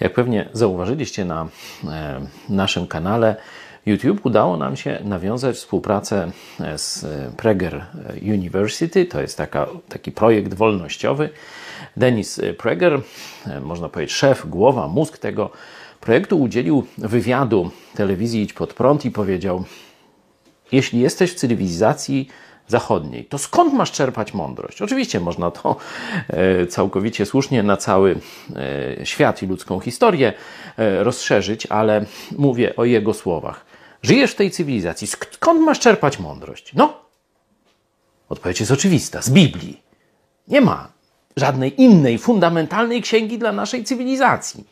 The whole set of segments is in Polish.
Jak pewnie zauważyliście na e, naszym kanale YouTube, udało nam się nawiązać współpracę e, z Prager University. To jest taka, taki projekt wolnościowy. Denis Prager, e, można powiedzieć szef, głowa, mózg tego projektu, udzielił wywiadu telewizji Idź Pod Prąd i powiedział: Jeśli jesteś w cywilizacji zachodniej, to skąd masz czerpać mądrość? Oczywiście można to e, całkowicie słusznie na cały e, świat i ludzką historię e, rozszerzyć, ale mówię o jego słowach. Żyjesz w tej cywilizacji, skąd masz czerpać mądrość? No, odpowiedź jest oczywista: z Biblii. Nie ma żadnej innej fundamentalnej księgi dla naszej cywilizacji.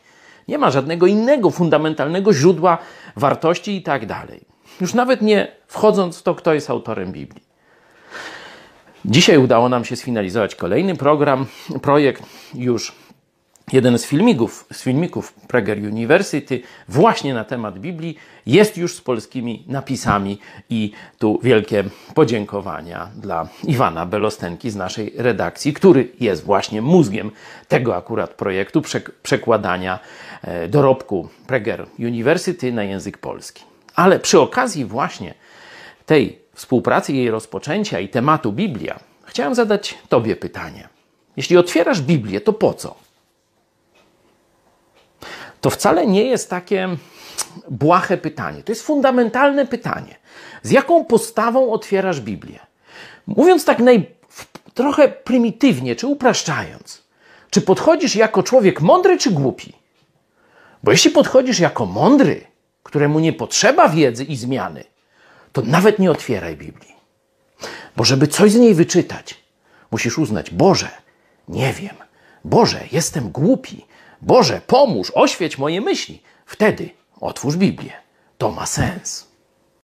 Nie ma żadnego innego fundamentalnego źródła wartości i tak dalej. Już nawet nie wchodząc w to, kto jest autorem Biblii. Dzisiaj udało nam się sfinalizować kolejny program, projekt już jeden z filmików, z filmików Prager University właśnie na temat Biblii jest już z polskimi napisami i tu wielkie podziękowania dla Iwana Belostenki z naszej redakcji, który jest właśnie mózgiem tego akurat projektu przekładania e, dorobku Prager University na język polski. Ale przy okazji właśnie tej współpracy, jej rozpoczęcia i tematu Biblia, chciałem zadać Tobie pytanie. Jeśli otwierasz Biblię, to po co? To wcale nie jest takie błahe pytanie. To jest fundamentalne pytanie. Z jaką postawą otwierasz Biblię? Mówiąc tak naj, trochę prymitywnie, czy upraszczając, czy podchodzisz jako człowiek mądry czy głupi? Bo jeśli podchodzisz jako mądry, któremu nie potrzeba wiedzy i zmiany, to nawet nie otwieraj Biblii. Bo żeby coś z niej wyczytać, musisz uznać: Boże, nie wiem, Boże, jestem głupi, Boże, pomóż, oświeć moje myśli. Wtedy otwórz Biblię. To ma sens.